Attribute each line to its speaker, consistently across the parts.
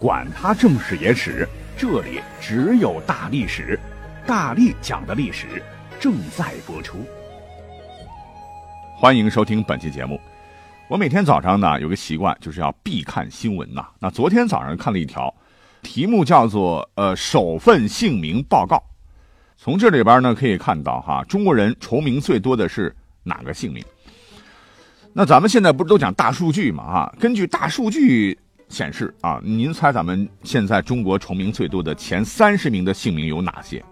Speaker 1: 管他正史野史。这里只有大历史，大力讲的历史正在播出。
Speaker 2: 欢迎收听本期节目。我每天早上呢有个习惯，就是要必看新闻呐。那昨天早上看了一条，题目叫做“呃首份姓名报告”。从这里边呢可以看到哈，中国人重名最多的是哪个姓名？那咱们现在不是都讲大数据嘛？啊，根据大数据。显示啊，您猜咱们现在中国重名最多的前三十名的姓名有哪些？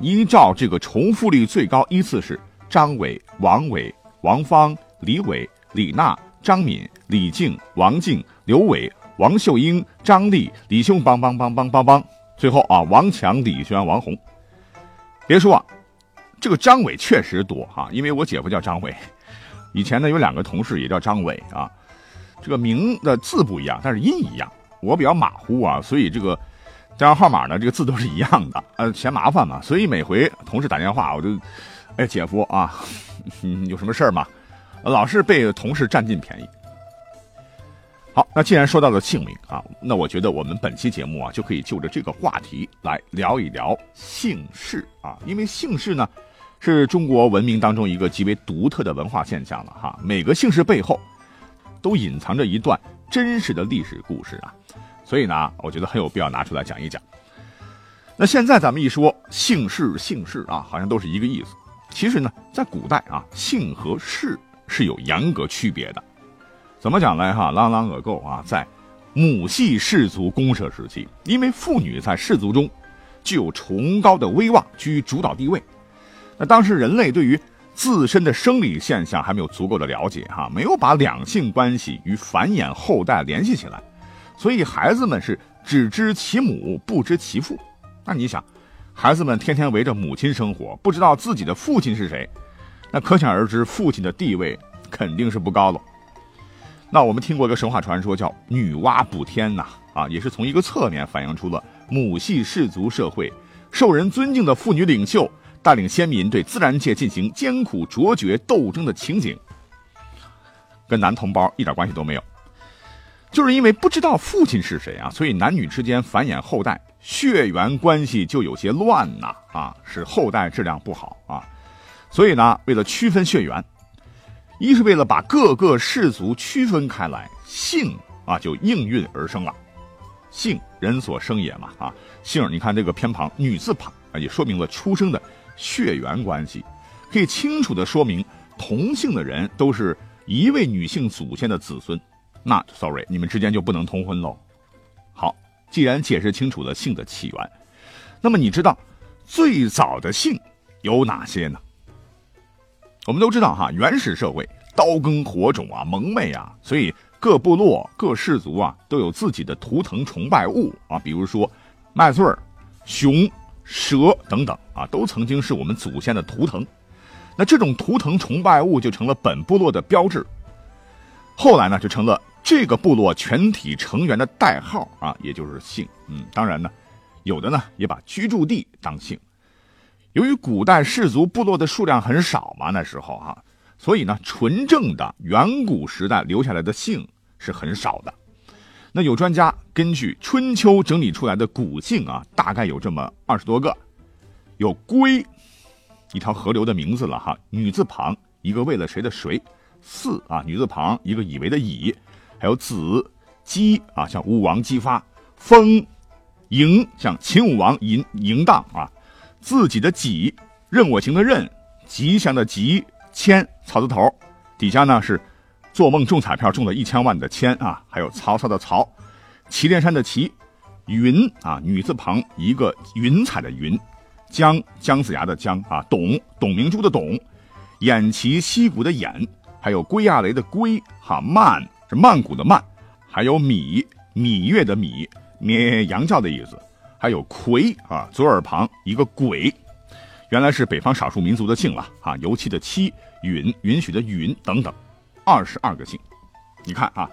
Speaker 2: 依照这个重复率最高依次是张伟、王伟、王芳、李伟、李娜、张敏、李静、王静、刘伟、王秀英、张丽、李兄邦邦邦邦邦邦，最后啊，王强、李轩、王红。别说啊，这个张伟确实多哈，因为我姐夫叫张伟，以前呢有两个同事也叫张伟啊。这个名的字不一样，但是音一样。我比较马虎啊，所以这个电话号码呢，这个字都是一样的。呃，嫌麻烦嘛，所以每回同事打电话，我就，哎，姐夫啊，有什么事儿吗？老是被同事占尽便宜。好，那既然说到了姓名啊，那我觉得我们本期节目啊，就可以就着这个话题来聊一聊姓氏啊，因为姓氏呢，是中国文明当中一个极为独特的文化现象了哈。每个姓氏背后。都隐藏着一段真实的历史故事啊，所以呢，我觉得很有必要拿出来讲一讲。那现在咱们一说姓氏，姓氏啊，好像都是一个意思。其实呢，在古代啊，姓和氏是有严格区别的。怎么讲来哈？朗朗恶够啊，在母系氏族公社时期，因为妇女在氏族中具有崇高的威望，居于主导地位。那当时人类对于自身的生理现象还没有足够的了解哈，没有把两性关系与繁衍后代联系起来，所以孩子们是只知其母不知其父。那你想，孩子们天天围着母亲生活，不知道自己的父亲是谁，那可想而知父亲的地位肯定是不高了。那我们听过一个神话传说叫女娲补天呐，啊，也是从一个侧面反映出了母系氏族社会受人尊敬的妇女领袖。带领先民对自然界进行艰苦卓绝斗争的情景，跟男同胞一点关系都没有。就是因为不知道父亲是谁啊，所以男女之间繁衍后代，血缘关系就有些乱呐啊，使后代质量不好啊。所以呢，为了区分血缘，一是为了把各个氏族区分开来，姓啊就应运而生了。姓人所生也嘛啊，姓你看这个偏旁女字旁啊，也说明了出生的。血缘关系可以清楚地说明，同姓的人都是一位女性祖先的子孙。那，sorry，你们之间就不能通婚喽。好，既然解释清楚了姓的起源，那么你知道最早的姓有哪些呢？我们都知道哈，原始社会刀耕火种啊，蒙昧啊，所以各部落、各氏族啊都有自己的图腾崇拜物啊，比如说麦穗儿、熊。蛇等等啊，都曾经是我们祖先的图腾。那这种图腾崇拜物就成了本部落的标志。后来呢，就成了这个部落全体成员的代号啊，也就是姓。嗯，当然呢，有的呢也把居住地当姓。由于古代氏族部落的数量很少嘛，那时候哈，所以呢，纯正的远古时代留下来的姓是很少的。那有专家根据春秋整理出来的古姓啊，大概有这么二十多个，有龟，一条河流的名字了哈，女字旁一个为了谁的谁，巳啊女字旁一个以为的以，还有子姬啊像武王姬发，封嬴像秦武王嬴嬴荡啊，自己的己任我行的任，吉祥的吉，谦草字头，底下呢是。做梦中彩票中了一千万的千啊，还有曹操的曹，祁连山的祁，云啊女字旁一个云彩的云，姜姜子牙的姜啊，董董明珠的董，偃旗息鼓的偃，还有归亚雷的归哈曼是曼谷的曼，还有芈芈月的芈咩羊叫的意思，还有魁啊，左耳旁一个鬼，原来是北方少数民族的姓了啊，油漆的漆，允允许的允等等，二十二个姓。你看啊，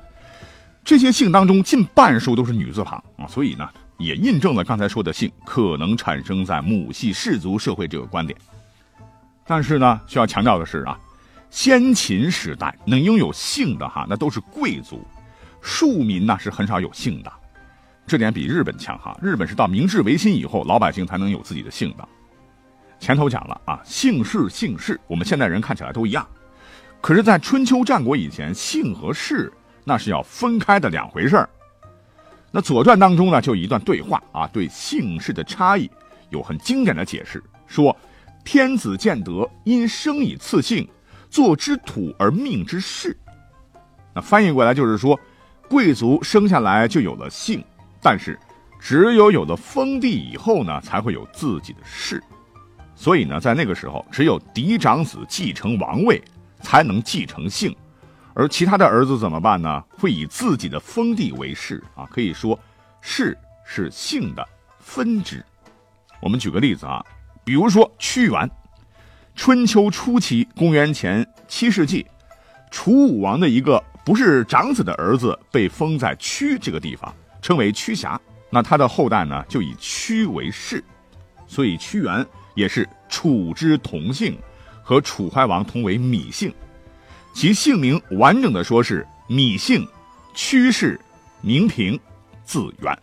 Speaker 2: 这些姓当中近半数都是女字旁啊，所以呢，也印证了刚才说的姓可能产生在母系氏族社会这个观点。但是呢，需要强调的是啊，先秦时代能拥有姓的哈，那都是贵族，庶民呢是很少有姓的。这点比日本强哈，日本是到明治维新以后，老百姓才能有自己的姓的。前头讲了啊，姓氏姓氏，我们现代人看起来都一样，可是，在春秋战国以前，姓和氏那是要分开的两回事儿。那《左传》当中呢，就一段对话啊，对姓氏的差异有很经典的解释，说。天子建德，因生以次姓，作之土而命之氏。那翻译过来就是说，贵族生下来就有了姓，但是只有有了封地以后呢，才会有自己的氏。所以呢，在那个时候，只有嫡长子继承王位，才能继承姓，而其他的儿子怎么办呢？会以自己的封地为氏啊。可以说，氏是姓的分支。我们举个例子啊。比如说屈原，春秋初期，公元前七世纪，楚武王的一个不是长子的儿子被封在屈这个地方，称为屈瑕。那他的后代呢，就以屈为氏，所以屈原也是楚之同姓，和楚怀王同为芈姓。其姓名完整的说是芈姓，屈氏，名平，字元。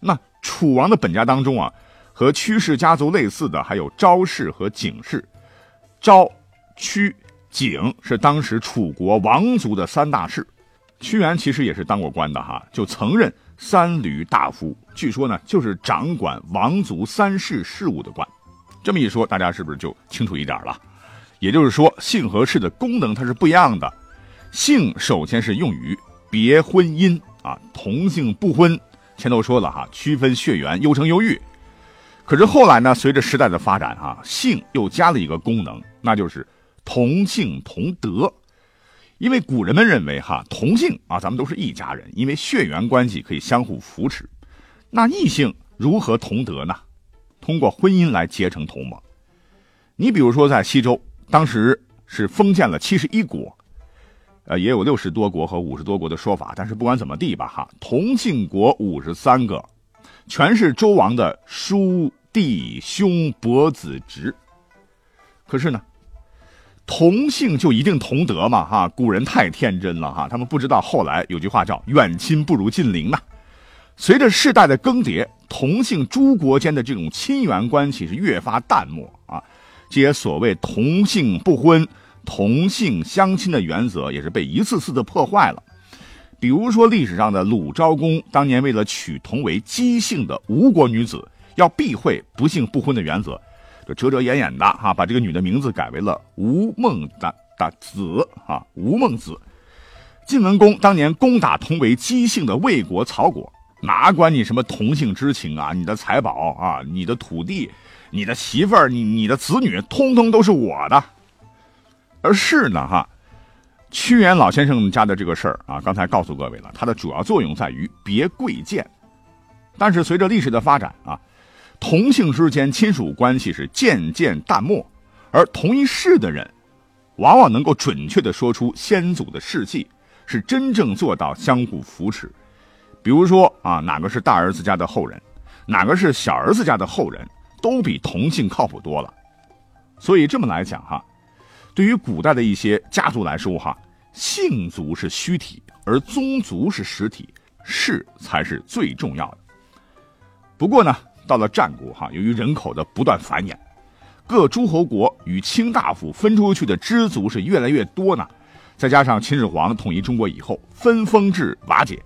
Speaker 2: 那楚王的本家当中啊。和屈氏家族类似的还有昭氏和景氏，昭、屈、景是当时楚国王族的三大氏。屈原其实也是当过官的哈，就曾任三闾大夫，据说呢就是掌管王族三世事务的官。这么一说，大家是不是就清楚一点了？也就是说，姓和氏的功能它是不一样的。姓首先是用于别婚姻啊，同姓不婚。前头说了哈，区分血缘，优生优育。可是后来呢？随着时代的发展，啊，姓又加了一个功能，那就是同姓同德。因为古人们认为，哈，同姓啊，咱们都是一家人，因为血缘关系可以相互扶持。那异姓如何同德呢？通过婚姻来结成同盟。你比如说，在西周，当时是封建了七十一国，呃，也有六十多国和五十多国的说法。但是不管怎么地吧，哈，同姓国五十三个，全是周王的叔。弟兄伯子侄，可是呢，同姓就一定同德吗？哈，古人太天真了哈，他们不知道后来有句话叫“远亲不如近邻”呐。随着世代的更迭，同姓诸国间的这种亲缘关系是越发淡漠啊。这些所谓同姓不婚、同姓相亲的原则，也是被一次次的破坏了。比如说历史上的鲁昭公，当年为了娶同为姬姓的吴国女子。要避讳不姓不婚的原则，就遮遮掩掩的哈，把这个女的名字改为了吴孟的的子啊，吴孟子。晋文公当年攻打同为姬姓的魏国曹国，哪管你什么同姓之情啊，你的财宝啊，你的土地，你的媳妇儿，你你的子女，通通都是我的。而是呢哈，屈原老先生家的这个事儿啊，刚才告诉各位了，它的主要作用在于别贵贱，但是随着历史的发展啊。同姓之间亲属关系是渐渐淡漠，而同一世的人，往往能够准确地说出先祖的事迹，是真正做到相互扶持。比如说啊，哪个是大儿子家的后人，哪个是小儿子家的后人，都比同姓靠谱多了。所以这么来讲哈，对于古代的一些家族来说哈，姓族是虚体，而宗族是实体，氏才是最重要的。不过呢。到了战国，哈，由于人口的不断繁衍，各诸侯国与卿大夫分出去的支族是越来越多呢。再加上秦始皇统一中国以后，分封制瓦解，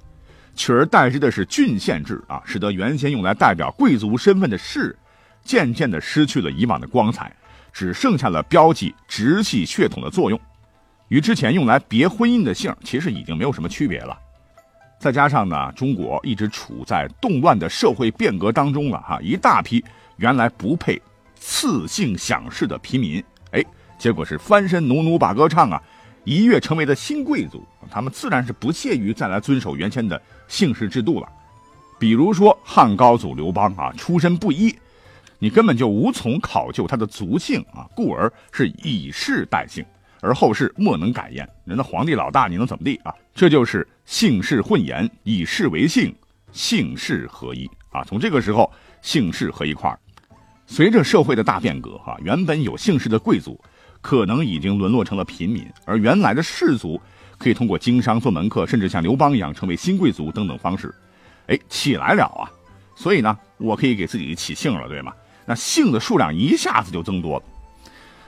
Speaker 2: 取而代之的是郡县制啊，使得原先用来代表贵族身份的氏，渐渐的失去了以往的光彩，只剩下了标记直系血统的作用，与之前用来别婚姻的姓其实已经没有什么区别了。再加上呢，中国一直处在动乱的社会变革当中了哈，一大批原来不配赐姓享氏的平民，哎，结果是翻身农奴把歌唱啊，一跃成为了新贵族，他们自然是不屑于再来遵守原先的姓氏制度了。比如说汉高祖刘邦啊，出身不一，你根本就无从考究他的族姓啊，故而是以氏代姓，而后世莫能改焉。人的皇帝老大，你能怎么地啊？这就是姓氏混言，以氏为姓，姓氏合一啊。从这个时候，姓氏合一块儿。随着社会的大变革，哈，原本有姓氏的贵族，可能已经沦落成了平民，而原来的士族可以通过经商做门客，甚至像刘邦一样成为新贵族等等方式，哎，起来了啊！所以呢，我可以给自己起姓了，对吗？那姓的数量一下子就增多了。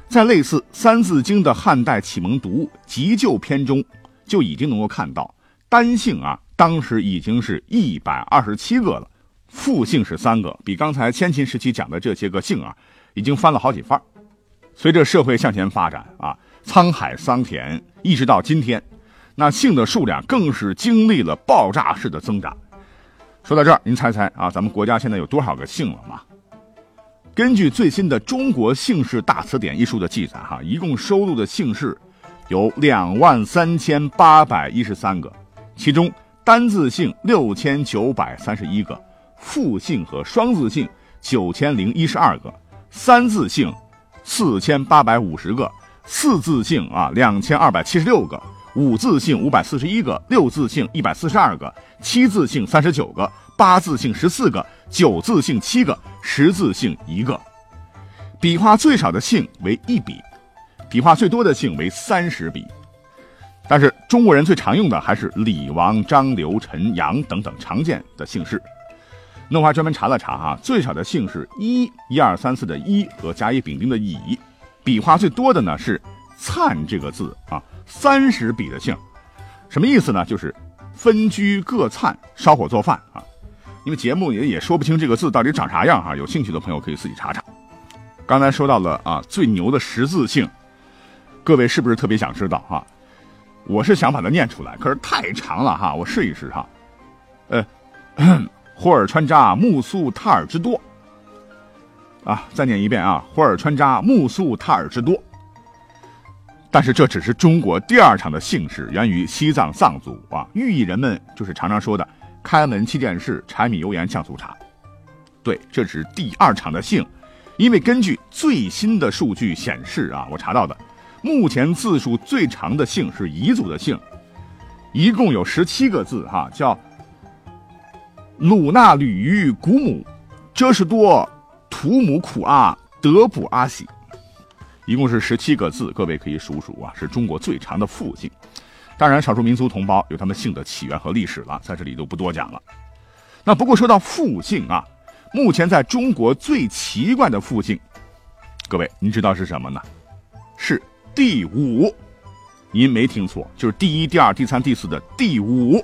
Speaker 2: 在类似《三字经》的汉代启蒙读物急救篇中，就已经能够看到单姓啊，当时已经是一百二十七个了。复姓是三个，比刚才先秦时期讲的这些个姓啊，已经翻了好几番。随着社会向前发展啊，沧海桑田，一直到今天，那姓的数量更是经历了爆炸式的增长。说到这儿，您猜猜啊，咱们国家现在有多少个姓了吗？根据最新的《中国姓氏大词典》一书的记载，哈，一共收录的姓氏有两万三千八百一十三个，其中单字姓六千九百三十一个。复姓和双字姓九千零一十二个，三字姓四千八百五十个，四字姓啊两千二百七十六个，五字姓五百四十一个，六字姓一百四十二个，七字姓三十九个，八字姓十四个，九字姓七个，十字姓一个。笔画最少的姓为一笔，笔画最多的姓为三十笔。但是中国人最常用的还是李、王、张、刘、陈、杨等等常见的姓氏。那我还专门查了查哈，最少的姓是一一二三四的一和甲乙丙丁的乙，笔画最多的呢是灿这个字啊，三十笔的姓，什么意思呢？就是分居各灿，烧火做饭啊。因为节目也也说不清这个字到底长啥样哈，有兴趣的朋友可以自己查查。刚才说到了啊，最牛的十字姓，各位是不是特别想知道哈？我是想把它念出来，可是太长了哈，我试一试哈，呃。霍尔川扎木素塔尔之多，啊，再念一遍啊！霍尔川扎木素塔尔之多。但是这只是中国第二长的姓氏，源于西藏藏族啊，寓意人们就是常常说的“开门七件事，柴米油盐酱醋茶”。对，这是第二长的姓，因为根据最新的数据显示啊，我查到的，目前字数最长的姓是彝族的姓，一共有十七个字哈，叫。鲁纳吕于古姆，遮士多，图姆苦阿德卜阿喜，一共是十七个字，各位可以数数啊，是中国最长的复姓。当然，少数民族同胞有他们姓的起源和历史了，在这里就不多讲了。那不过说到复姓啊，目前在中国最奇怪的复姓，各位您知道是什么呢？是第五，您没听错，就是第一、第二、第三、第四的第五。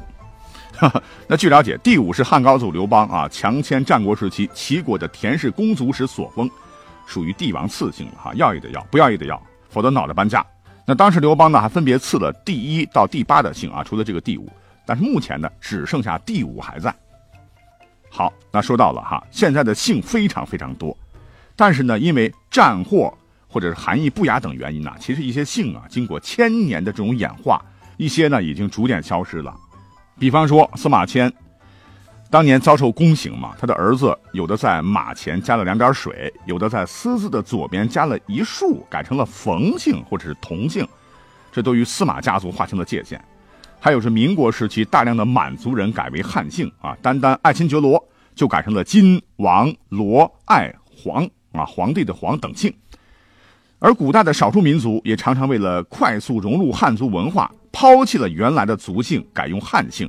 Speaker 2: 那据了解，第五是汉高祖刘邦啊，强迁战国时期齐国的田氏公族时所封，属于帝王赐姓了哈，要也得要，不要也得要，否则脑袋搬家。那当时刘邦呢，还分别赐了第一到第八的姓啊，除了这个第五，但是目前呢，只剩下第五还在。好，那说到了哈，现在的姓非常非常多，但是呢，因为战祸或者是含义不雅等原因呢，其实一些姓啊，经过千年的这种演化，一些呢已经逐渐消失了。比方说司马迁，当年遭受宫刑嘛，他的儿子有的在马前加了两点水，有的在“司”字的左边加了一竖，改成了冯姓或者是同姓，这都与司马家族划清了界限。还有是民国时期大量的满族人改为汉姓啊，单单爱新觉罗就改成了金、王、罗、爱、皇啊，皇帝的皇等姓。而古代的少数民族也常常为了快速融入汉族文化。抛弃了原来的族姓，改用汉姓，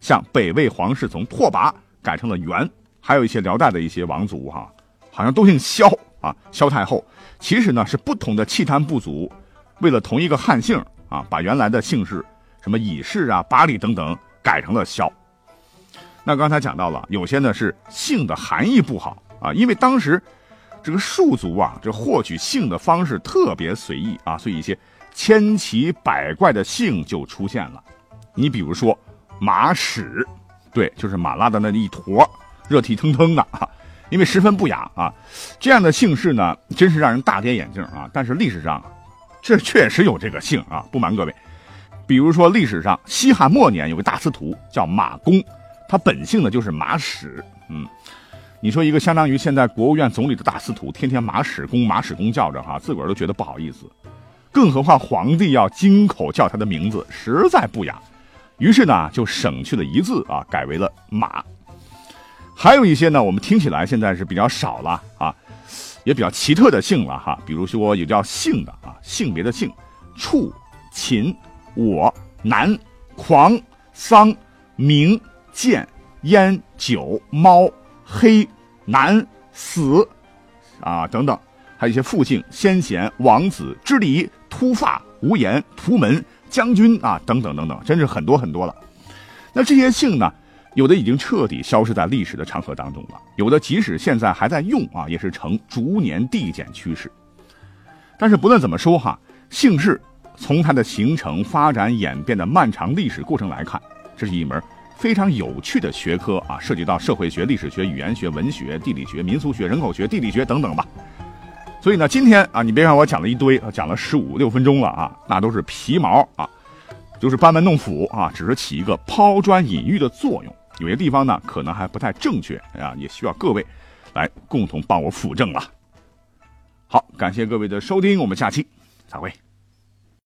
Speaker 2: 像北魏皇室从拓跋改成了元，还有一些辽代的一些王族哈，好像都姓萧啊，萧太后。其实呢是不同的契丹部族，为了同一个汉姓啊，把原来的姓氏什么乙氏啊、巴里等等改成了萧。那刚才讲到了，有些呢是姓的含义不好啊，因为当时这个庶族啊，这获取姓的方式特别随意啊，所以一些。千奇百怪的姓就出现了，你比如说马屎，对，就是马拉的那一坨，热气腾腾的，因为十分不雅啊。这样的姓氏呢，真是让人大跌眼镜啊。但是历史上，这确实有这个姓啊。不瞒各位，比如说历史上西汉末年有个大司徒叫马公，他本姓呢就是马屎。嗯，你说一个相当于现在国务院总理的大司徒，天天马屎公马屎公叫着哈，自个儿都觉得不好意思，更何况皇帝要金口叫他的名字，实在不雅。于是呢，就省去了一字啊，改为了马。还有一些呢，我们听起来现在是比较少了啊，也比较奇特的姓了哈，比如说有叫姓的啊，性别的姓，畜、禽、我、男、狂、桑、明、剑、烟、酒、猫、黑、男、死，啊等等，还有一些复姓，先贤、王子、之礼、秃发、无言、图门、将军啊等等等等，真是很多很多了。那这些姓呢？有的已经彻底消失在历史的长河当中了，有的即使现在还在用啊，也是呈逐年递减趋势。但是不论怎么说哈，姓氏从它的形成、发展、演变的漫长历史过程来看，这是一门非常有趣的学科啊，涉及到社会学、历史学、语言学、文学、地理学、民俗学、人口学、地理学等等吧。所以呢，今天啊，你别看我讲了一堆，讲了十五六分钟了啊，那都是皮毛啊，就是班门弄斧啊，只是起一个抛砖引玉的作用。有些地方呢，可能还不太正确啊，也需要各位来共同帮我辅正了。好，感谢各位的收听，我们下期再会。